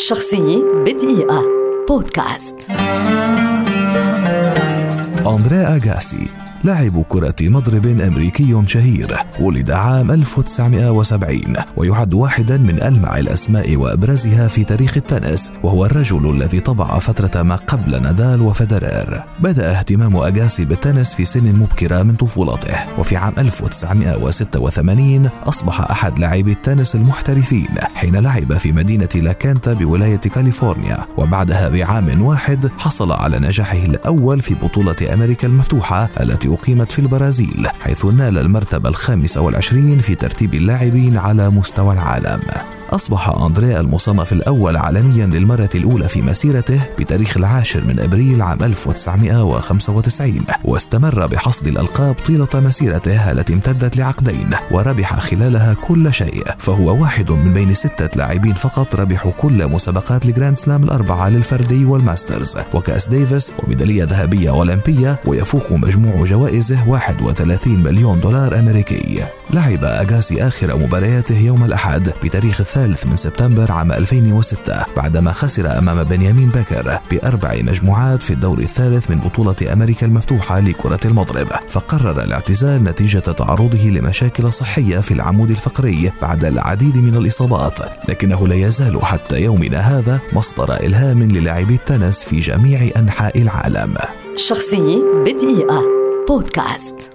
شخصية بدقيقة. بودكاست. أندريه أغاسي. لاعب كرة مضرب أمريكي شهير ولد عام 1970 ويعد واحدا من ألمع الأسماء وأبرزها في تاريخ التنس وهو الرجل الذي طبع فترة ما قبل نادال وفederer بدأ اهتمام أجاسي بالتنس في سن مبكرة من طفولته وفي عام 1986 أصبح أحد لاعبي التنس المحترفين حين لعب في مدينة لاكوينتا بولاية كاليفورنيا وبعدها بعام واحد حصل على نجاحه الأول في بطولة أمريكا المفتوحة التي أقيمت في البرازيل حيث نال المرتبة الخامسة والعشرين في ترتيب اللاعبين على مستوى العالم. أصبح أندريه المصنف الأول عالميا للمرة الأولى في مسيرته بتاريخ العاشر من أبريل عام 1995 واستمر بحصد الألقاب طيلة مسيرته التي امتدت لعقدين وربح خلالها كل شيء فهو واحد من بين ستة لاعبين فقط ربحوا كل مسابقات الجراند سلام الأربعة للفردي والماسترز وكأس ديفيس وميدالية ذهبية أولمبية ويفوق مجموع جوائزه 31 مليون دولار أمريكي. لعب أجاسي آخر مبارياته يوم الأحد بتاريخ الثالث الثالث من سبتمبر عام 2006 بعدما خسر أمام بنيامين بكر بأربع مجموعات في الدور الثالث من بطولة أمريكا المفتوحة لكرة المضرب. فقرر الاعتزال نتيجة تعرضه لمشاكل صحية في العمود الفقري بعد العديد من الإصابات لكنه لا يزال حتى يومنا هذا مصدر إلهام للاعبي التنس في جميع أنحاء العالم. شخصية بدقيقة. بودكاست.